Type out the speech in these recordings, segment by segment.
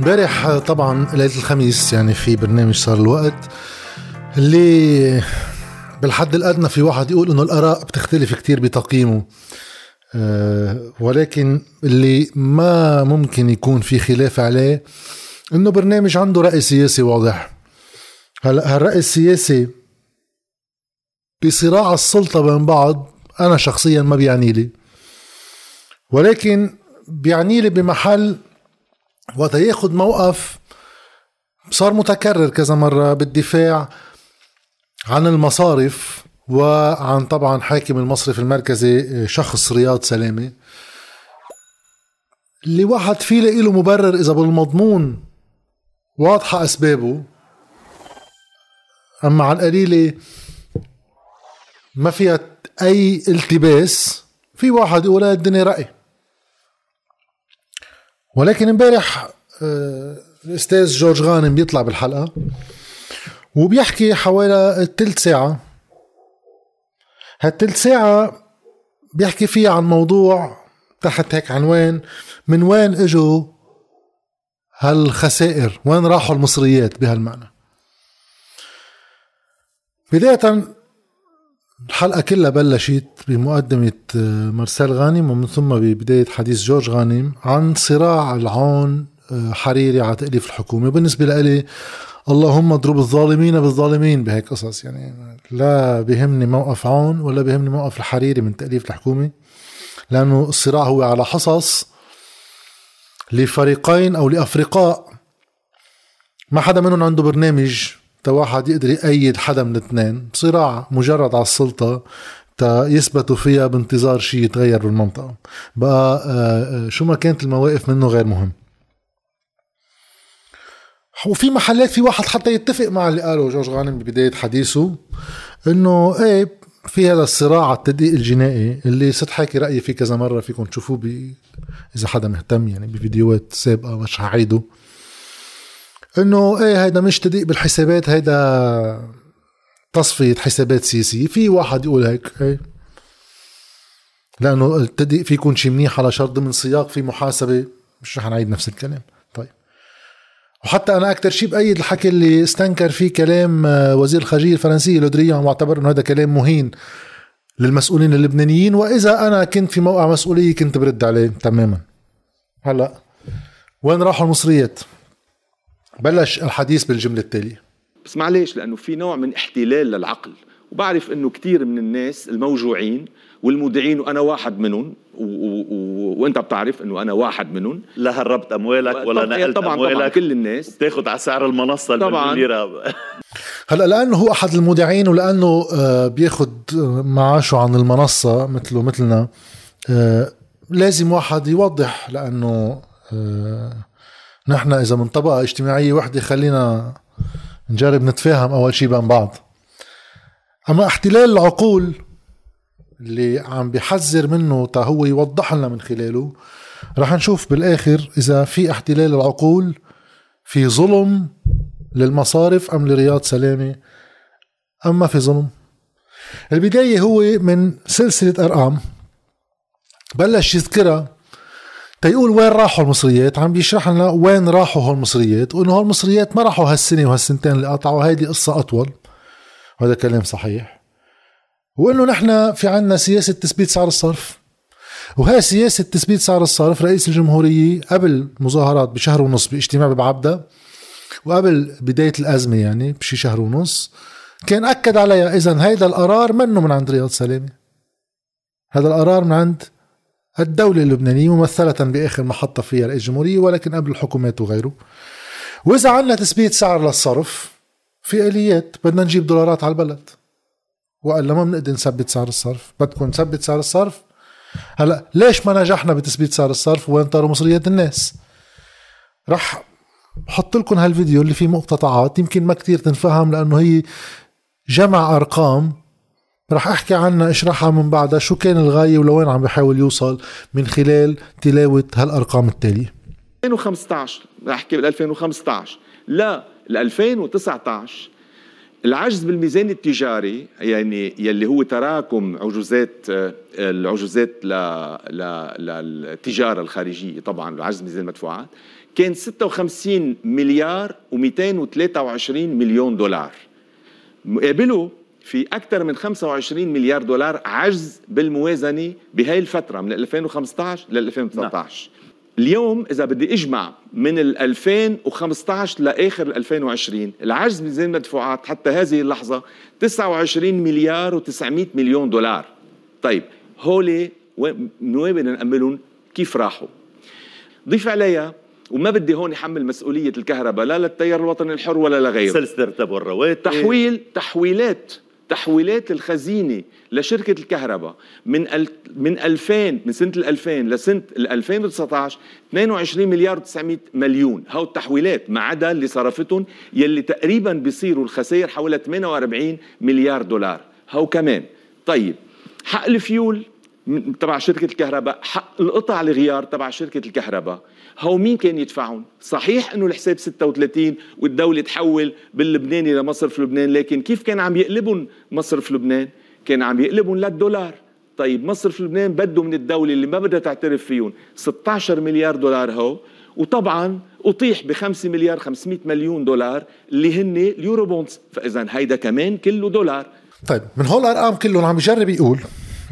امبارح طبعا ليلة الخميس يعني في برنامج صار الوقت اللي بالحد الأدنى في واحد يقول إنه الآراء بتختلف كتير بتقييمه. أه ولكن اللي ما ممكن يكون في خلاف عليه إنه برنامج عنده رأي سياسي واضح. هلا هالرأي السياسي بصراع السلطة بين بعض أنا شخصيا ما بيعني لي. ولكن بيعني لي بمحل وقت ياخذ موقف صار متكرر كذا مرة بالدفاع عن المصارف وعن طبعا حاكم المصرف المركزي شخص رياض سلامة. اللي واحد فيه له مبرر إذا بالمضمون واضحة أسبابه. أما على القليلة ما فيها أي التباس. في واحد يقول الدنيا رأي. ولكن امبارح آه، الأستاذ جورج غانم بيطلع بالحلقة وبيحكي حوالي ثلث ساعة. هالثلث ساعة بيحكي فيها عن موضوع تحت هيك عنوان من وين إجوا هالخسائر؟ وين راحوا المصريات بهالمعنى؟ بداية الحلقة كلها بلشت بمقدمة آه، مارسيل غانم ومن ثم ببداية حديث جورج غانم عن صراع العون آه، حريري على تأليف الحكومة. بالنسبة لي اللهم اضرب الظالمين بالظالمين بهيك قصص. يعني لا بهمني موقف عون ولا بهمني موقف الحريري من تأليف الحكومة لأنه الصراع هو على حصص لفريقين أو لأفرقاء. ما حدا منهم عنده برنامج تا واحد يقدر يأيد حدا من الاثنين صراع مجرد على السلطة تا يثبتوا فيها بانتظار شيء يتغير بالمنطقة. بقى آه، آه، شو ما كانت المواقف منه غير مهم. وفي محلات في واحد حتى يتفق مع اللي قاله جورج غانم ببداية حديثه إنه إيه في هذا الصراع على التدقيق الجنائي اللي ست حاكي رأيي فيه كذا مرة فيكم تشوفوه ب... إذا حدا مهتم يعني بفيديوهات سابقة مش هعيده. إنه إيه هيدا مش تدقيق بالحسابات هيدا تصفية حسابات سياسية. في واحد يقول هيك إيه لأنه التدقيق في يكون شيء منيح على شرط ضمن سياق في محاسبة. مش رح نعيد نفس الكلام. طيب. وحتى أنا أكثر شيء بأيد الحكي اللي استنكر فيه كلام آه، وزير الخارجية الفرنسي لودريان واعتبر إنه هذا كلام مهين للمسؤولين اللبنانيين. وإذا أنا كنت في موقع مسؤولية كنت برد عليه تماما. هلأ وين راحوا المصريات؟ بلش الحديث بالجملة التالية. بس معلش لأنه في نوع من احتلال للعقل. وبعرف أنه كثير من الناس الموجوعين والمودعين وأنا واحد منهم و... و... وأنت بتعرف إنه أنا واحد منهم. لا هربت أموالك ولا نقلت طبعا أموالك. طبعا كل الناس. تاخذ على سعر المنصة طبعا. هلأ لأنه هو أحد المودعين ولأنه آه، بياخذ معاشه عن المنصة مثله مثلنا آه، لازم واحد يوضح لأنه آه، نحن إذا من طبقة اجتماعية وحدة خلينا نجرب نتفاهم أول شيء بين بعض. أما احتلال العقول اللي عم بيحذر منه تا هو يوضح لنا من خلاله رح نشوف بالآخر إذا في احتلال العقول في ظلم للمصارف أم لرياض سلامة؟ ام ما في ظلم. البداية هو من سلسلة أرقام بلش يذكرها تيقول وين راحوا المصريات؟ عم بيشرح لنا وين راحوا هالمصريات وإنه هالمصريات ما راحوا هالسنة وهالسنتين اللي قطعوا. هيدي قصة أطول. وهذا كلام صحيح. وإنه نحن في عنا سياسة تثبيت سعر الصرف. وهي سياسة تثبيت سعر الصرف رئيس الجمهورية قبل مظاهرات بشهر ونص باجتماع ببعبدة وقبل بداية الأزمة يعني بشي شهر ونص كان أكد عليها إذا هيدا القرار منه من عند رياض سلامة. هذا القرار من عند الدولة اللبنانية ممثلة بآخر محطة فيها رئيس الجمهورية ولكن قبل الحكومات وغيره. وإذا عندنا تثبيت سعر للصرف في آليات بدنا نجيب دولارات على البلد. وقال ما بنقدر نثبت سعر الصرف؟ بدكم نثبت سعر الصرف؟ هلا ليش ما نجحنا بتثبيت سعر الصرف وين طاروا مصريات الناس؟ رح بحط لكم هالفيديو اللي فيه مقتطعات يمكن ما كتير تنفهم لأنه هي جمع أرقام رح أحكي عنها اشرحها من بعدها. شو كان الغاية ولوين عم بحاول يوصل من خلال تلاوة هالأرقام التالية؟ 2015 رح أحكي بال 2015 لا ل 2019 العجز بالميزان التجاري يعني يلي هو تراكم عجوزات العجوزات للتجارة الخارجية طبعا العجز بميزان المدفوعات كان 56 مليار و223 مليون دولار. مقابله في أكثر من 25 مليار دولار عجز بالموازنة بهاي الفترة من 2015 ل 2019 نعم. اليوم إذا بدي أجمع من 2015 لآخر 2020 العجز بميزان المدفوعات حتى هذه اللحظة 29 مليار و900 مليون دولار. طيب هولي من وين بدنا نأملهم؟ كيف راحوا؟ ضيف عليها وما بدي هون يحمل مسؤولية الكهرباء لا للتيار الوطني الحر ولا لغيره. سلسلة الرتب والرواتب. تحويل تحويلات تحويلات الخزينة لشركة الكهرباء من. من 2000 من سنة 2000 لسنة 2019 22 مليار و900 مليون هاو التحويلات ما عدا اللي صرفتهم يلي تقريبا بيصيروا الخسائر حوالي 48 مليار دولار هاو كمان طيب حق الفيول تبع شركة الكهرباء. حق القطع الغيار تبع شركة الكهرباء. هو مين كان يدفعهم؟ صحيح إنه الحساب 36 والدولة تحول باللبناني لمصرف لبنان لكن كيف كان عم يقلبهم مصرف لبنان؟ كان عم يقلبهم للدولار طيب مصرف لبنان بده من الدولة اللي ما بدها تعترف فيهم. 16 مليار دولار هو. وطبعا أطيح ب 5 مليار 500 مليون دولار اللي هن اليورو بونز. فإذا هيدا كمان كله دولار. طيب من هول الأرقام كلهم عم يجرب يقول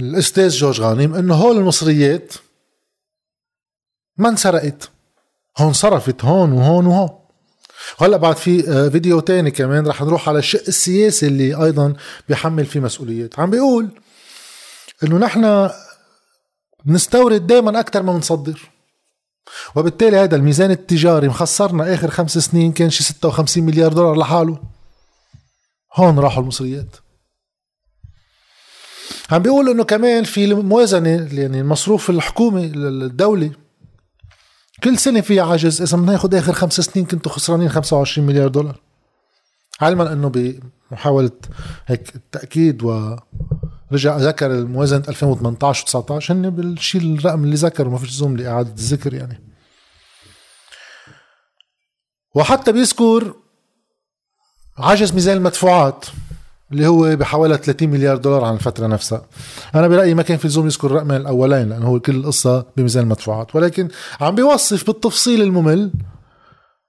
الأستاذ جورج غانم إنه هول المصريات ما انسرقت. هون صرفت هون وهون وهون. وهلا بعد في آه، فيديو تاني كمان رح نروح على الشق السياسي اللي أيضا بيحمل فيه مسؤوليات. عم بيقول إنه نحن بنستورد دائما أكثر ما بنصدر. وبالتالي هذا الميزان التجاري مخسرنا آخر خمس سنين كان شي 56 مليار دولار لحاله. هون راحوا المصريات. عم بيقول إنه كمان في الموازنه يعني المصروف الحكومي الدولي كل سنة في عجز إذا بناخذ آخر خمس سنين كنتوا خسرانين 25 مليار دولار. علما إنه بمحاولة هيك التأكيد ورجع ذكر الموازنة 2018 و19 هن بالشيء الرقم اللي ذكره ما فيش زوم لإعادة الذكر يعني. وحتى بيذكر عجز ميزان المدفوعات. اللي هو بحوالي 30 مليار دولار عن الفترة نفسها. أنا برأيي ما كان في لزوم يذكر الرقمين الأولين لأنه هو كل القصة بميزان المدفوعات. ولكن عم بيوصف بالتفصيل الممل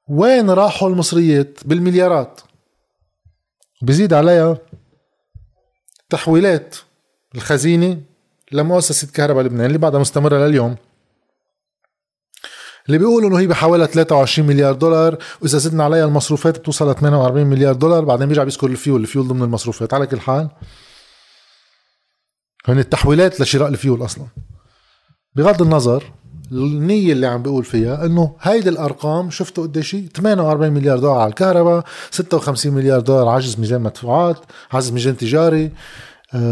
وين راحوا المصريات بالمليارات. بزيد عليها تحويلات الخزينة لمؤسسة كهرباء لبنان اللي بعدها مستمرة لليوم. اللي بيقولوا إنه هي بحوالي 23 مليار دولار وإذا زدنا عليها المصروفات بتوصل ل 48 مليار دولار بعدين بيرجع بيذكر ال fuel ال fuel ضمن المصروفات. على كل حال هن التحويلات لشراء الفيول أصلا. بغض النظر النية اللي عم بيقول فيها إنه هيدي الأرقام شفتوا قديش 48 مليار دولار على الكهرباء 56 مليار دولار عجز ميزان مدفوعات عجز ميزان تجاري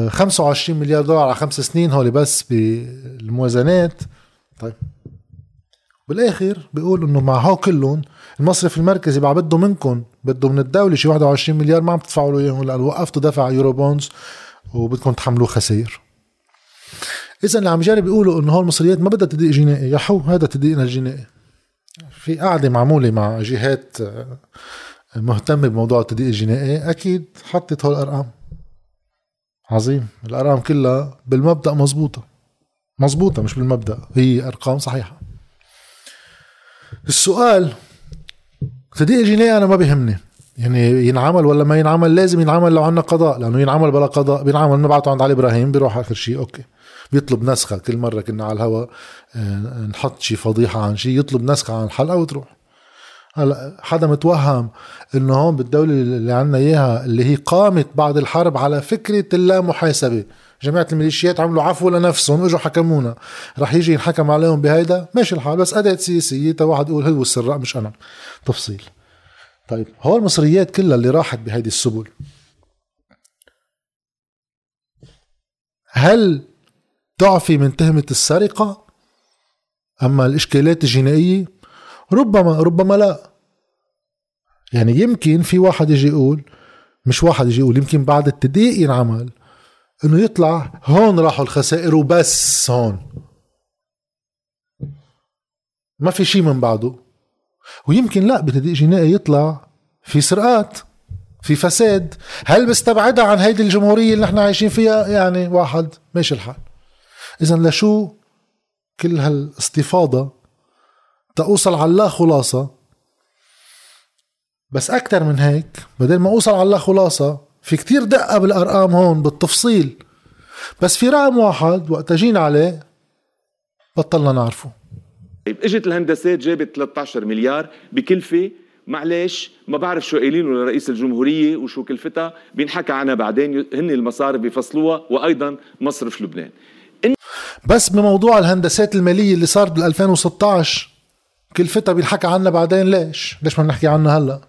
25 آه، مليار دولار على خمس سنين هولي بس بالموازنات. طيب. بالاخر بيقول إنه مع هو كلهم المصرف المركزي بعد بده منكم بده من الدولة شي 21 مليار ما عم تدفعوا له إياهم لأنه وقفتوا دفع يورو بونز وبدكم تحملوه خسائر. اذا اللي عم يجرب يقولوا إنه هول المصريات ما بدها تدقيق جنائي يا حو هذا تدقيقنا الجنائي. في قاعدة معمولة مع جهات آه، مهتمة بموضوع التدقيق الجنائي أكيد حطت هول الأرقام. عظيم الأرقام كلها بالمبدأ مزبوطة. مزبوطة مش بالمبدأ هي أرقام صحيحة. السؤال تدقيق الجنائي أنا ما بيهمني. يعني ينعمل ولا ما ينعمل؟ لازم ينعمل لو عندنا قضاء لأنه ينعمل بلا قضاء. بينعمل نبعته عند علي إبراهيم بيروح آخر شيء. أوكي. بيطلب نسخة. كل مرة كنا على الهواء آه، نحط شي فضيحة عن شيء يطلب نسخة عن الحلقة وتروح. هلا حدا متوهم إنه هون بالدولة اللي عندنا إياها اللي هي قامت بعد الحرب على فكرة اللامحاسبة. جماعة الميليشيات عملوا عفو لنفسهم إجوا حكمونا. رح يجي ينحكم عليهم بهيدا؟ ماشي الحال بس أداة سياسية تا واحد يقول هو السراء مش أنا. تفصيل. طيب هو المصريات كلها اللي راحت بهيدي السبل. هل تعفي من تهمة السرقة؟ أما الإشكالات الجنائية؟ ربما ربما لا. يعني يمكن في واحد يجي يقول مش واحد يجي يقول يمكن بعد التدقيق ينعمل. إنه يطلع هون راحوا الخسائر وبس هون. ما في شيء من بعده. ويمكن لا بتدقيق جنائي يطلع في سرقات في فساد. هل بستبعدها عن هيدي الجمهورية اللي إحنا عايشين فيها؟ يعني واحد ماشي الحال. اذا لشو كل هالاستفاضة تأوصل على لا خلاصة؟ بس أكتر من هيك بدل ما أوصل على لا خلاصة في كتير دقة بالأرقام هون بالتفصيل. بس في رقم واحد وقت جينا عليه بطلنا نعرفه. طيب إجت الهندسات جابت 13 مليار بكلفة. معلش ما بعرف شو قايلينه لرئيس الجمهورية وشو كلفتها. بينحكى عنها بعدين هن المصارف بيفصلوها وأيضا مصرف لبنان. إن بس بموضوع الهندسات المالية اللي صار بال 2016 كلفتها بينحكى عنها بعدين ليش؟ ليش ما بنحكي عنها هلأ؟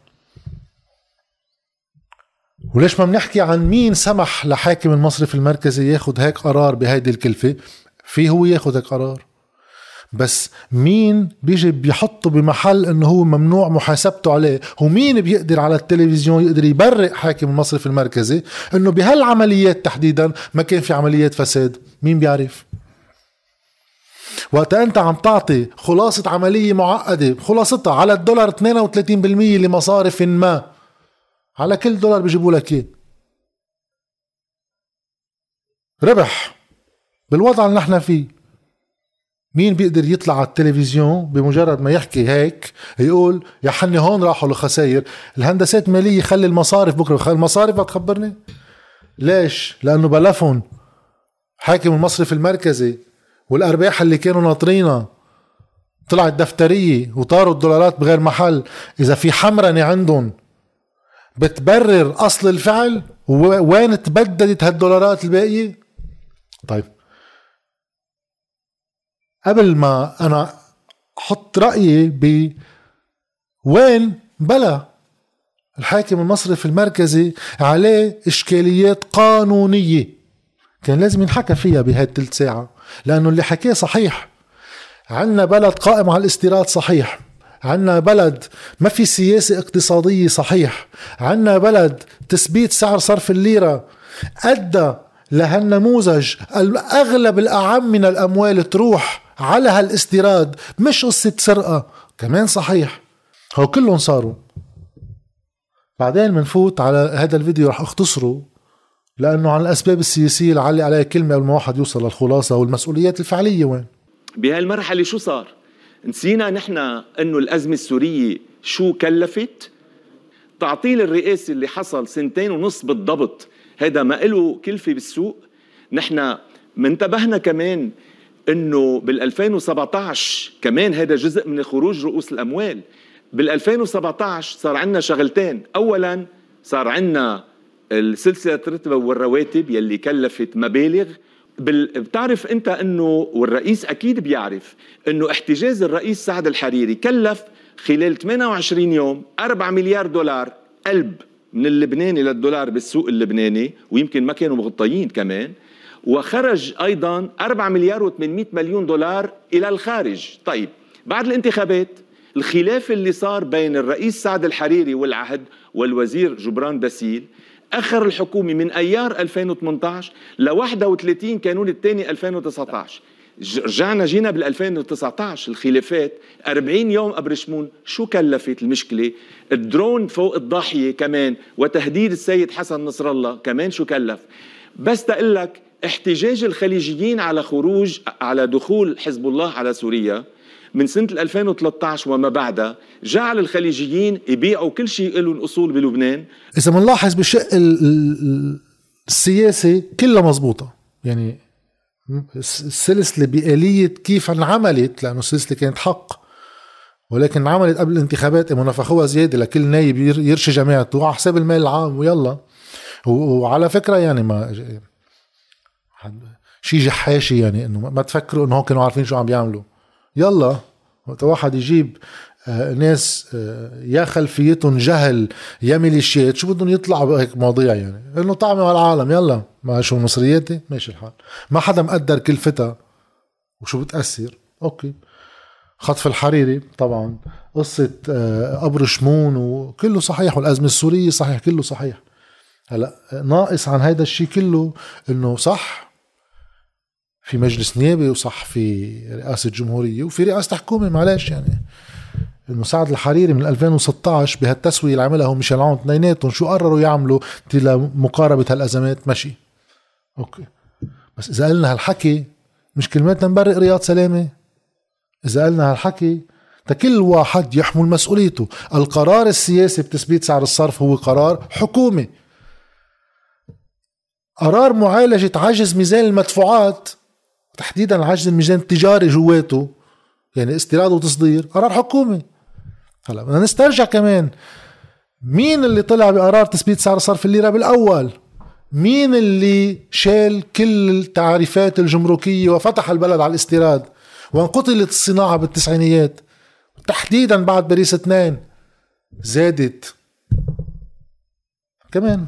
وليش ما بنحكي عن مين سمح لحاكم المصرف المركزي ياخذ هيك قرار بهيدي الكلفة؟ في هو ياخذ هيك قرار. بس مين بيجي بيحطه بمحل إنه هو ممنوع محاسبته عليه؟ ومين بيقدر على التلفزيون يقدر يبرئ حاكم المصرف المركزي إنه بهالعمليات تحديدا ما كان في عمليات فساد؟ مين بيعرف؟ وقت أنت عم تعطي خلاصة عملية معقدة خلاصتها على الدولار 32% لمصارف ما على كل دولار بيجيبوا لك إياه. ربح بالوضع اللي نحن فيه. مين بيقدر يطلع على التلفزيون بمجرد ما يحكي هيك يقول يا حني هون راحوا الخسائر الهندسات مالية خلي المصارف بكرة. المصارف تخبرني. ليش؟ لأنه بلفهم. حاكم المصرف المركزي والأرباح اللي كانوا ناطرينها. طلعت دفترية وطاروا الدولارات بغير محل. إذا في حمرنة عندهم بتبرر أصل الفعل؟ وين تبددت هالدولارات الباقية؟ طيب. قبل ما أنا أحط رأيي ب وين بلا؟ الحاكم المصرفي المركزي عليه إشكاليات قانونية. كان لازم ينحكى فيها بهاي الثلث ساعة لأنه اللي حكيه صحيح. عنا بلد قائم على الاستيراد صحيح. عنا بلد ما في سياسة اقتصادية صحيح. عنا بلد تثبيت سعر صرف الليرة أدى لهالنموذج الأغلب الأعم من الأموال تروح على هالإستيراد مش قصة سرقة. كمان صحيح. هو كلهم صاروا. بعدين بنفوت على هذا الفيديو رح أختصره لأنه عن الأسباب السياسية اللي علي عليها كلمة قبل ما واحد يوصل للخلاصة والمسؤوليات الفعلية وين؟ بهالمرحله شو صار؟ نسينا نحن إنه الأزمة السورية شو كلفت؟ تعطيل الرئاسي اللي حصل سنتين ونص بالضبط هذا ما له كلفة بالسوق. نحن منتبهنا كمان إنه بال 2017 كمان هذا جزء من خروج رؤوس الأموال. بال 2017 صار عندنا شغلتين. اولا صار عندنا السلسلة الرتبة والرواتب يلي كلفت مبالغ بال... بتعرف انت انه والرئيس أكيد بيعرف انه احتجاز الرئيس سعد الحريري كلف خلال 28 يوم 4 مليار دولار قلب من اللبناني للدولار بالسوق اللبناني ويمكن ما كانوا مغطيين كمان. وخرج أيضا 4 مليار و800 مليون دولار إلى الخارج. طيب بعد الانتخابات الخلاف اللي صار بين الرئيس سعد الحريري والعهد والوزير جبران باسيل آخر الحكومة من أيار 2018 ل 31 كانون الثاني 2019 رجعنا جينا بال 2019 الخلافات 40 يوم قبرشمون؟ شو كلفت المشكلة؟ الدرون فوق الضاحية كمان وتهديد السيد حسن نصر الله كمان شو كلف؟ بس تقول لك احتجاج الخليجيين على خروج على دخول حزب الله على سوريا من سنة 2013 وما بعدها جعل الخليجيين يبيعوا كل شيء لهم أصول بلبنان. إذا بنلاحظ بالشق السياسي كلها مزبوطة يعني السلسلة بآلية كيف انعملت لأنه السلسلة كانت حق ولكن انعملت قبل الانتخابات نفخوها زيادة لكل نايب يرشي جماعته. على حساب المال العام ويلا. وعلى فكرة يعني ما شيء جحاشي يعني إنه ما تفكروا إنه كانوا عارفين شو عم بيعملوا. يلا وقت واحد يجيب آه، ناس آه، يا خلفيتهم جهل يا ميليشيات شو بدهم يطلعوا بهيك مواضيع يعني؟ إنه طعموا على العالم يلا. ما شو مصرياتي؟ ماشي الحال. ما حدا مقدر كلفتها وشو بتأثر؟ أوكي. خطف الحريري طبعا. قصة آه، قبر شمون وكله صحيح. والأزمة السورية صحيح كله صحيح. هلأ ناقص عن هذا الشيء كله إنه صح في مجلس نيابي وصح في رئاسة جمهورية وفي رئاسة حكومة معلش يعني. إنه سعد الحريري من 2016 بهالتسوية اللي عملها ميشيل عون اثنيناتهم شو قرروا يعملوا لمقاربة هالأزمات؟ ماشي أوكي. بس إذا قلنا هالحكي مش كلماتنا نبرق رياض سلامة؟ إذا قلنا هالحكي كل واحد يحمل مسؤوليته. القرار السياسي بتثبيت سعر الصرف هو قرار حكومي. قرار معالجة عجز ميزان المدفوعات. تحديدا عجز الميزان التجاري جواته يعني استيراد وتصدير قرار حكومي. هلا بدنا نسترجع كمان. مين اللي طلع بقرار تثبيت سعر صرف الليرة بالأول؟ مين اللي شال كل التعريفات الجمركية وفتح البلد على الاستيراد؟ وانقتلت الصناعة بالتسعينيات؟ تحديدا بعد باريس اثنين زادت. كمان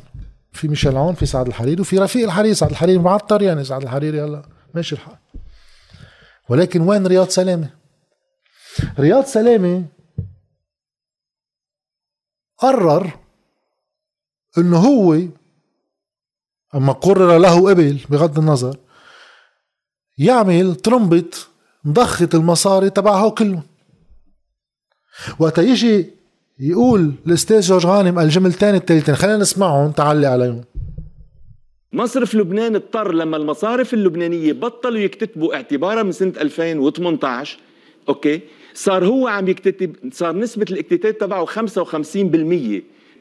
في ميشيل عون في سعد الحريري وفي رفيق الحريري سعد الحريري معطر يعني سعد الحريري هلا. ماشي الحال. ولكن وين رياض سلامة؟ رياض سلامة قرر إنه هو أما قرر له قبل بغض النظر يعمل ترمبة مضخة المصاري تبعها كلهم. وقت يجي يقول الأستاذ جورج غانم الجملتين التالتين خلينا نسمعهم تعلي عليهم. مصرف لبنان اضطر لما المصارف اللبنانية بطلوا يكتتبوا اعتبارا من سنة 2018 أوكي؟ صار هو عم يكتتب صار نسبة الاكتتاب تبعه 55%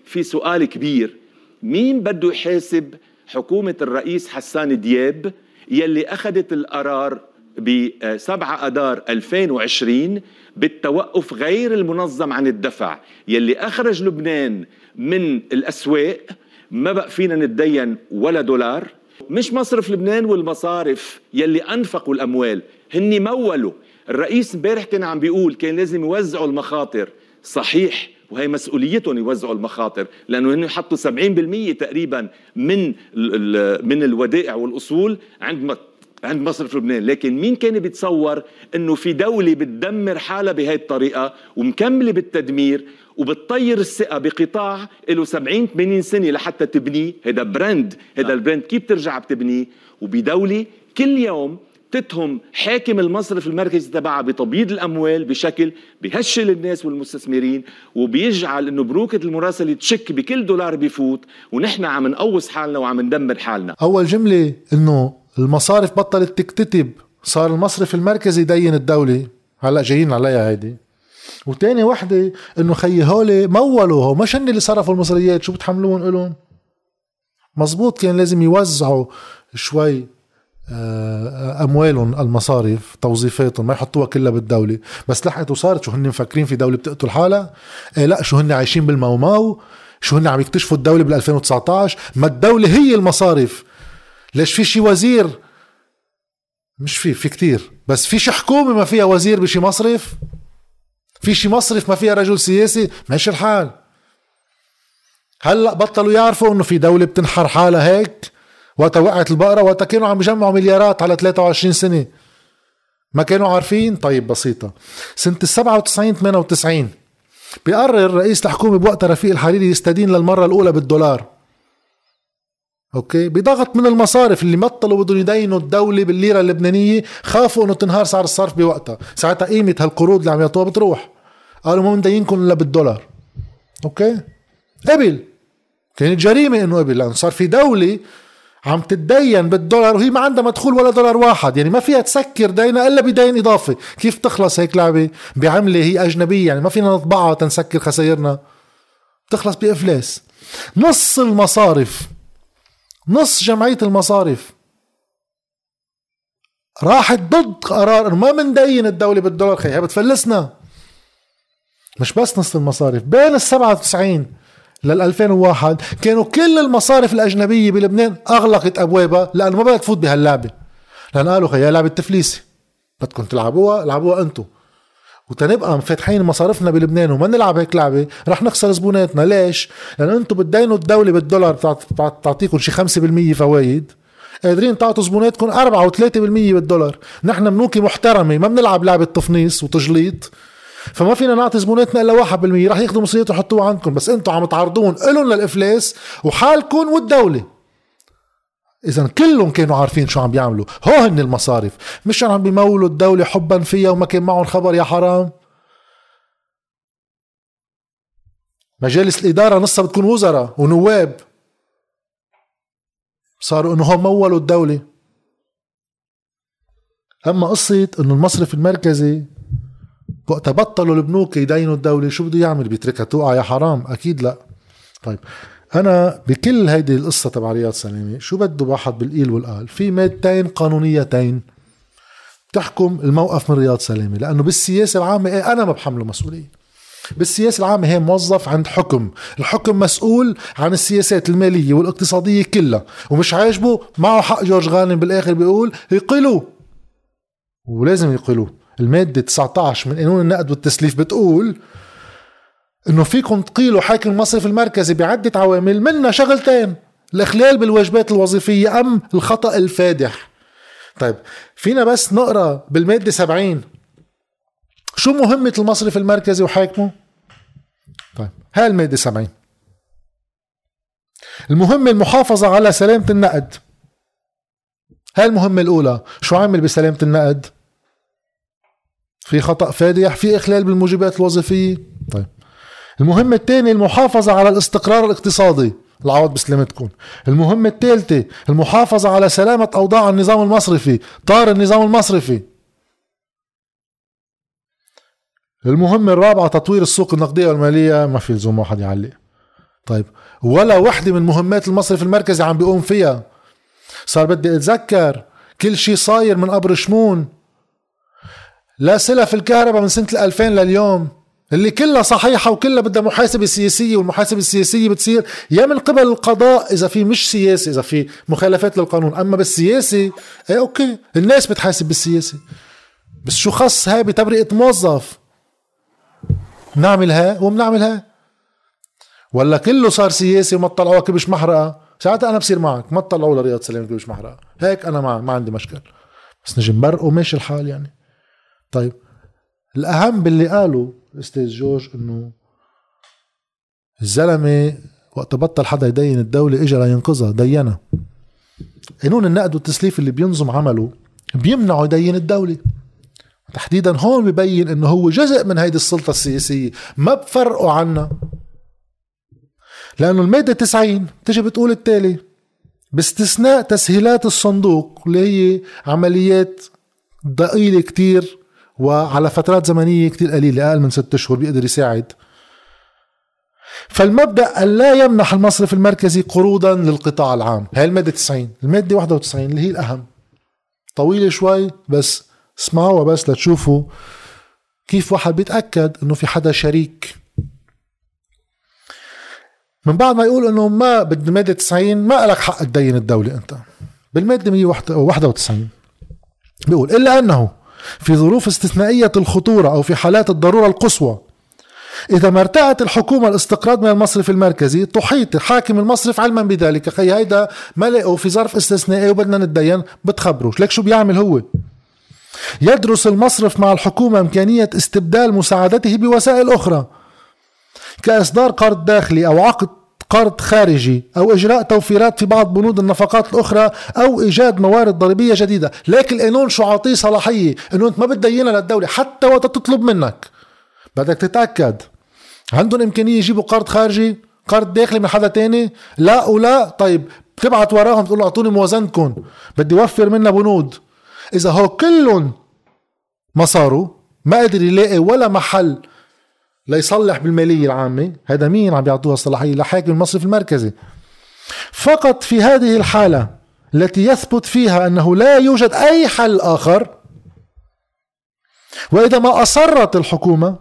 في سؤال كبير. مين بده يحاسب حكومة الرئيس حسان دياب يلي أخذت القرار ب 7 أدار 2020 بالتوقف غير المنظم عن الدفع يلي أخرج لبنان من الأسواق ما بقى فينا نتدين ولا دولار. مش مصرف لبنان والمصارف يلي أنفقوا الأموال هني مولوا. الرئيس امبارح كان عم بيقول كان لازم يوزعوا المخاطر. صحيح وهي مسؤوليتهم يوزعوا المخاطر لأنه هن حطوا 70% تقريبا من من الودائع والأصول عند عند مصرف لبنان. لكن مين كان بيتصور إنه في دولة بتدمر حالها بهي الطريقة ومكملة بالتدمير وبتطير الثقة بقطاع له 70 80 سنة لحتى تبنيه هذا brand. هذا نعم. ال brand كيف بترجع بتبنيه وبدولة كل يوم تتهم حاكم المصرف المركزي تبعها بتبييض الأموال بشكل بهشل الناس والمستثمرين وبيجعل إنه بروكة المراسله تشك بكل دولار بيفوت ونحن عم نقوص حالنا وعم ندمر حالنا. اول جمله إنه المصارف بطلت تكتتب صار المصرف المركزي يدين الدولة. هلا جايين عليها هيدي. وتاني وحدة إنه خيي هولي مولوا هو مش هن اللي صرفوا المصريات؟ شو بتحملون إلهم؟ مزبوط كان لازم يوزعوا شوي آه، أموالهم المصارف توظيفاتهم ما يحطوها كلها بالدولة. بس لحقت وصارت شو هن مفكرين في دولة بتقتل حالها؟ إيه لا شو هن عايشين بالموماو شو هن عم يكتشفوا الدولة بال 2019 ما الدولة هي المصارف ليش في شي وزير؟ مش في في كتير. بس في شي حكومة ما فيها وزير بشي مصرف؟ في شي مصرف ما فيها رجل سياسي ماشي الحال. هلأ بطلوا يعرفوا إنه في دولة بتنحر حالها هيك وقت وقعت البقرة وقت كانوا عم يجمعوا مليارات على 23 سنة. ما كانوا عارفين؟ طيب بسيطة. سنة ال 97 98 بيقرر رئيس الحكومة بوقتها رفيق الحريري يستدين للمرة الأولى بالدولار. okay؟ بضغط من المصارف اللي بطلوا بدهم يدينوا الدولة بالليرة اللبنانية خافوا إنه تنهار سعر الصرف بوقتها. ساعتها قيمة هالقروض اللي عم يعطوها بتروح. قالوا ما مدينكم إلا بالدولار. okay؟ قبل كانت جريمة إنه قبل لأنه صار في دولة عم تتدين بالدولار وهي ما عندها مدخول ولا دولار واحد. يعني ما فيها تسكر دينها إلا بدين اضافي كيف تخلص هيك لعبة؟ بعملة هي أجنبية. يعني ما فينا نطبعها تنسكر خسائرنا. بتخلص بإفلاس. نص المصارف نص جمعية المصارف. راحت ضد قرار انه ما مندين الدولة بالدولار خي هي بتفلسنا. مش بس نص المصارف بين ال 97 لل 2001 كانوا كل المصارف الأجنبية بلبنان أغلقت أبوابها لأنه ما بدها تفوت بهاللعبة. لأن قالوا خيال لعبة تفليسه بدكم تلعبوها العبوها أنتم وتنبقى فاتحين مصارفنا بلبنان وما نلعب هيك لعبة رح نخسر زبوناتنا. ليش؟ لأنه أنتم بتدينوا الدولة بالدولار تعطيكم شي 5% فوايد. قادرين تعطوا زبوناتكم 4 و3% بالدولار. نحن منوكي محترمة ما بنلعب لعبة تفنيص وتجليط. فما فينا نعطي زبوناتنا إلا 1% رح ياخذوا مصريات ويحطوها عندكم. بس أنتم عم تعرضون لهم للإفلاس وحالكم والدولة. اذا كلهم كانوا عارفين شو عم بيعملوا. هو هن المصارف. مش عم بيمولوا الدولة حبا فيها وما كان معهم خبر يا حرام. مجالس الإدارة نصها بتكون وزراء ونواب. صاروا إنه هم مولوا الدولة. أما قصة إنه المصرف المركزي وقت بطلوا البنوك يدينوا الدولة شو بده يعمل؟ بيتركها توقع يا حرام. أكيد لا. طيب. أنا بكل هيدي القصة تبع رياض سلامة شو بده واحد بالقيل والقال؟ في مادتين قانونيتين تحكم الموقف من رياض سلامة لأنه بالسياسة العامة إيه أنا ما بحمله مسؤولية. بالسياسة العامة هي موظف عند حكم الحكم مسؤول عن السياسات المالية والاقتصادية كلها ومش عاجبه معه حق جورج غانم بالآخر بيقول يقيلوه ولازم يقيلوه المادة 19 من قانون النقد والتسليف بتقول إنه فيكم تقيلوا حاكم المصرف المركزي بعدة عوامل منها شغلتين الاخلال بالواجبات الوظيفية أم الخطأ الفادح. طيب فينا بس نقرأ بالمادة 70 شو مهمة المصرف المركزي وحاكمه؟ طيب هاي المادة 70 المهمة المحافظة على سلامة النقد. هاي المهمة الأولى. شو عامل بسلامة النقد؟ في خطأ فادح في إخلال بالموجبات الوظيفية. طيب. المهمة الثانية المحافظة على الاستقرار الاقتصادي. العوض بسلامتكم المهمة الثالثة المحافظة على سلامة أوضاع النظام المصرفي. طار النظام المصرفي. المهمة الرابعة تطوير السوق النقدية والمالية. ما في لزوم واحد يعلق. طيب. ولا وحدة من مهمات المصرف المركزي عم بيقوم فيها. صار بدي أتذكر كل شيء صاير من قبر شمون. لا سلف الكهرباء من سنة 2000 لليوم. اللي كلها صحيحة وكلها بدها محاسبة سياسية والمحاسبة السياسية بتصير يا من قبل القضاء إذا في مش سياسي إذا في مخالفات للقانون. أما بالسياسي إيه أوكي الناس بتحاسب بالسياسي بس شو خص هاي بتبرئة موظف؟ بنعملها وبنعملها ولا كله صار سياسي وما تطلعوها كبش محرقة؟ ساعتها أنا بصير معك. ما تطلعوا لرياض سلام كبش محرقة. هيك أنا ما, ما عندي مشكل. بس نجي نبرق ماشي الحال يعني. طيب. الأهم باللي قاله الاستاذ جورج إنه الزلمة وقت بطل حدا يدين الدولة اجى لينقذها دينها. قانون النقد والتسليف اللي بينظم عمله بيمنعه يدين الدولة. تحديدا هون ببين إنه هو جزء من هيدي السلطة السياسية ما بفرقوا عنا. لأنه المادة 90 تجي بتقول التالي باستثناء تسهيلات الصندوق اللي هي عمليات ضئيلة كتير وعلى فترات زمنية كتير قليلة أقل من ست أشهر بيقدر يساعد. فالمبدأ أن لا يمنح المصرف المركزي قروضا للقطاع العام. هاي المادة 90 المادة 91 اللي هي الأهم. طويلة شوي بس اسمعوها بس لتشوفوا كيف واحد بيتأكد إنه في حدا شريك. من بعد ما يقول إنه ما بالمادة 90 ما لك حق تدين الدولة أنت. بالمادة 191 بيقول إلا أنه في ظروف استثنائية الخطورة أو في حالات الضرورة القصوى. إذا ما ارتأت الحكومة الاستقراض من المصرف المركزي تحيط حاكم المصرف علما بذلك خي هيدا ما لقوا في ظرف استثنائي وبدنا نتدين بتخبروا لك شو بيعمل هو؟ يدرس المصرف مع الحكومة إمكانية استبدال مساعدته بوسائل أخرى كإصدار قرض داخلي أو عقد قرض خارجي أو إجراء توفيرات في بعض بنود النفقات الأخرى أو إيجاد موارد ضريبية جديدة. لكن القانون شو عاطيه صلاحية؟ إنه أنت ما بتدينها للدولة حتى وقت تطلب منك. بدك تتأكد. عندهم إمكانية يجيبوا قرض خارجي؟ قرض داخلي من حدا تاني؟ لا ولا طيب بتبعت وراهم تقول أعطوني موازنتكم. بدي أوفر منها بنود. إذا هو كلهم ما صاروا ما قدر يلاقي ولا محل ليصلح بالمالية العامة. هذا مين عم بيعطوها الصلاحية؟ لحاكم المصرف المركزي. فقط في هذه الحالة التي يثبت فيها أنه لا يوجد أي حل آخر وإذا ما أصرت الحكومة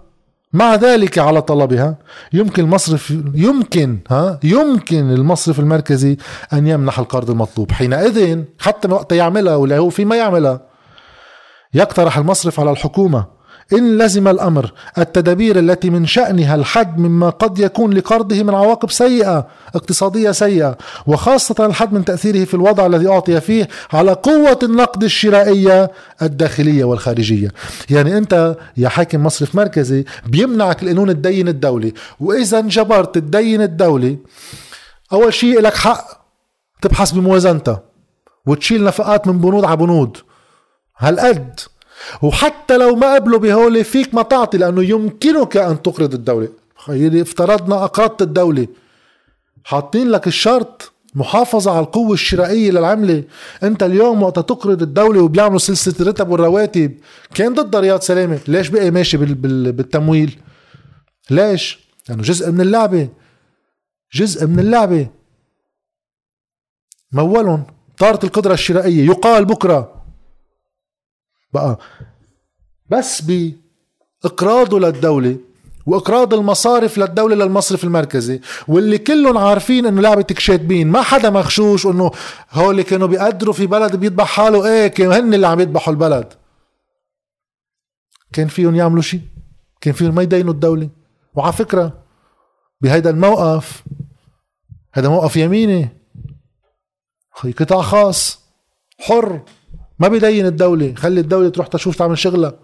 مع ذلك على طلبها يمكن المصرف يمكن ها يمكن المصرف المركزي أن يمنح القرض المطلوب. حينئذ حتى وقت يعملها ولا هو فيما يعملها يقترح المصرف على الحكومة إن لزم الأمر التدابير التي من شأنها الحد مما قد يكون لقرضه من عواقب سيئة اقتصادية سيئة وخاصة الحد من تأثيره في الوضع الذي أعطي فيه على قوة النقد الشرائية الداخلية والخارجية. يعني أنت يا حاكم مصرف مركزي بيمنعك القانون الدين الدولي وإذا انجبرت الدين الدولي أول شيء لك حق تبحث بموازنتها وتشيل نفقات من بنود على بنود. هالقد وحتى لو ما قبلوا بهول فيك ما تعطي لأنه يمكنك أن تقرض الدولة. خيري افترضنا أقرضت الدولة. حاطين لك الشرط محافظة على القوة الشرائية للعملة. أنت اليوم وقت تقرض الدولة وبيعملوا سلسلة الرتب والرواتب كان ضد رياض سلامة. ليش بقي ماشي بالتمويل؟ ليش؟ لأنه يعني جزء من اللعبة. جزء من اللعبة. مولهم. طارت القدرة الشرائية. يقال بكرة بقى. بس بإقراضه للدولة وإقراض المصارف للدولة للمصرف المركزي واللي كلهم عارفين إنه لعبة كشاتبين ما حدا مغشوش إنه هول كانوا بيقدروا في بلد بيذبح حاله إيه كانوا هن اللي عم يذبحوا البلد. كان فيهم يعملوا شيء كان فيهم ما يدينوا الدولة؟ وعلى فكرة بهيدا الموقف هذا موقف يميني. قطاع خاص حر. ما بيدين الدولة خلي الدولة تروح تشوف تعمل شغلها.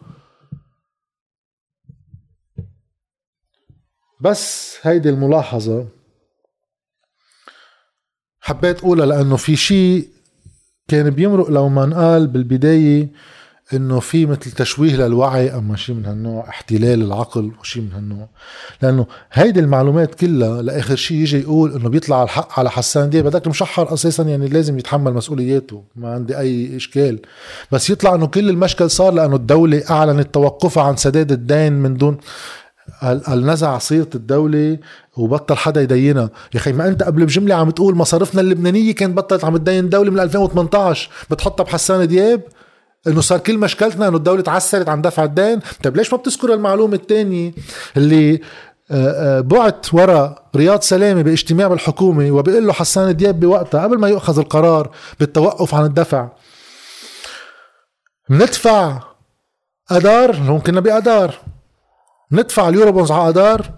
بس هيدي الملاحظة حبيت أقولها لأنه في شيء كان بيمرق لو ما انقال بالبداية. إنه في مثل تشويه للوعي اما شيء من هالنوع؟ احتلال العقل وشيء من هالنوع. لأنه هيدي المعلومات كلها لآخر شيء يجي يقول إنه بيطلع الحق على حسان دياب. بدك مشحر أساسا يعني لازم يتحمل مسؤولياته ما عندي أي إشكال. بس يطلع إنه كل المشكل صار لأنه الدولة أعلنت توقفها عن سداد الدين من دون النزع صيغة الدولة وبطل حدا يدينها. يا أخي ما أنت قبل بجملة عم تقول مصارفنا اللبنانية كانت بطلت عم تدين الدولة من 2018 بتحطها بحسان دياب؟ إنه صار كل مشكلتنا إنه الدولة تعسرت عن دفع الدين. طيب ليش ما بتذكر المعلومة الثانية اللي آه، آه، بعت ورا رياض سلامة باجتماع بالحكومة وبيقول له حسان دياب بوقتها قبل ما يؤخذ القرار بالتوقف عن الدفع ندفع أدار ممكن بأدار ندفع اليورو بونز على أدار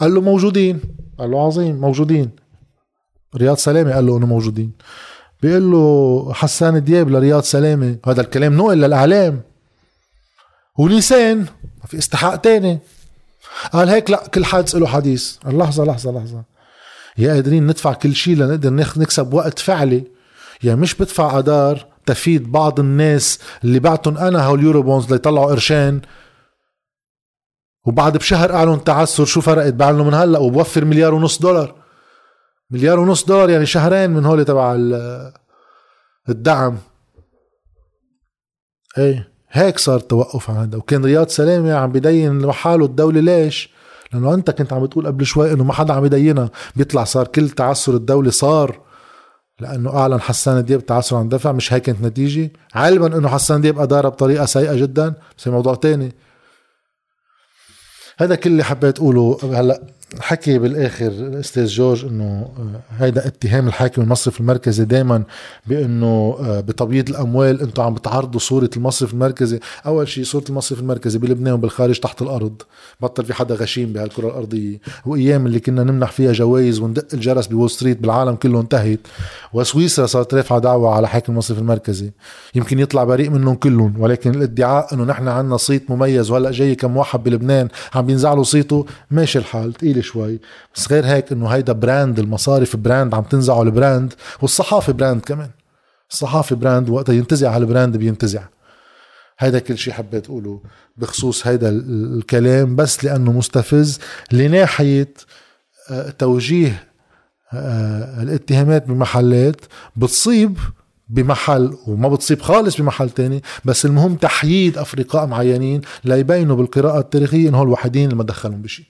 قال له موجودين قال له عظيم موجودين. رياض سلامة قال له إنه موجودين. بيقول له حسان دياب لرياض سلامة هذا الكلام نقل للاعلام ولسان في استحقاق تاني. قال هيك لا كل حادث له حديث. لحظة لحظة لحظة. يا قادرين ندفع كل شيء لنقدر نكسب وقت فعلي. يا مش بدفع ادار تفيد بعض الناس اللي بعتهم أنا هول اليورو بونز ليطلعوا قرشين. وبعد بشهر اعلن تعثر شو فرقت؟ بعلنه من هلأ وبوفر مليار ونص دولار. مليار ونص دولار يعني شهرين من هول تبع الدعم. إيه هيك صار التوقف عن هذا. وكان رياض سلامة عم بدين لحاله الدولة. ليش؟ لأنه أنت كنت عم بتقول قبل شوي إنه ما حدا عم يدينها. بيطلع صار كل تعثر الدولة صار لأنه أعلن حسان دياب تعثر عن دفع. مش هيك كانت نتيجة. علما إنه حسان دياب ادارها بطريقة سيئة جدا. بس موضوع تاني. هذا كل اللي حبيت أقوله. هلأ حكي بالآخر الاستاذ جورج إنه آه، هيدا اتهام الحاكم المصرف المركزي دائما بإنه آه، بتبييض الأموال أنتم عم بتعرضوا صورة المصرف المركزي أول شيء صورة المصرف المركزي بلبنان وبالخارج تحت الأرض. بطل في حدا غشيم بهالكرة الأرضية. وأيام اللي كنا نمنح فيها جوائز وندق الجرس ب Wall Street بالعالم كله انتهت. وسويسرا صارت رافعة دعوى على حاكم المصرف المركزي يمكن يطلع بريء منهم كلهم ولكن الادعاء إنه نحن عندنا صيت مميز. وهلأ جاي كم واحد بلبنان عم بينزعلوا صيته ماشي الحال. تقيل قليله شوي بس غير هيك إنه هيدا brand المصارف brand عم تنزعوا ال brand والصحافة brand كمان. الصحافة brand وقتها ينتزع على ال brand بينتزع. هيدا كل شيء حبيت أقوله بخصوص هيدا الكلام بس لأنه مستفز لناحية آه، توجيه آه، الاتهامات بمحلات. بتصيب بمحل وما بتصيب خالص بمحل تاني بس المهم تحييد أفرقاء معينين ليبينوا بالقراءة التاريخية إنه الوحيدين اللي ما دخلهم بشيء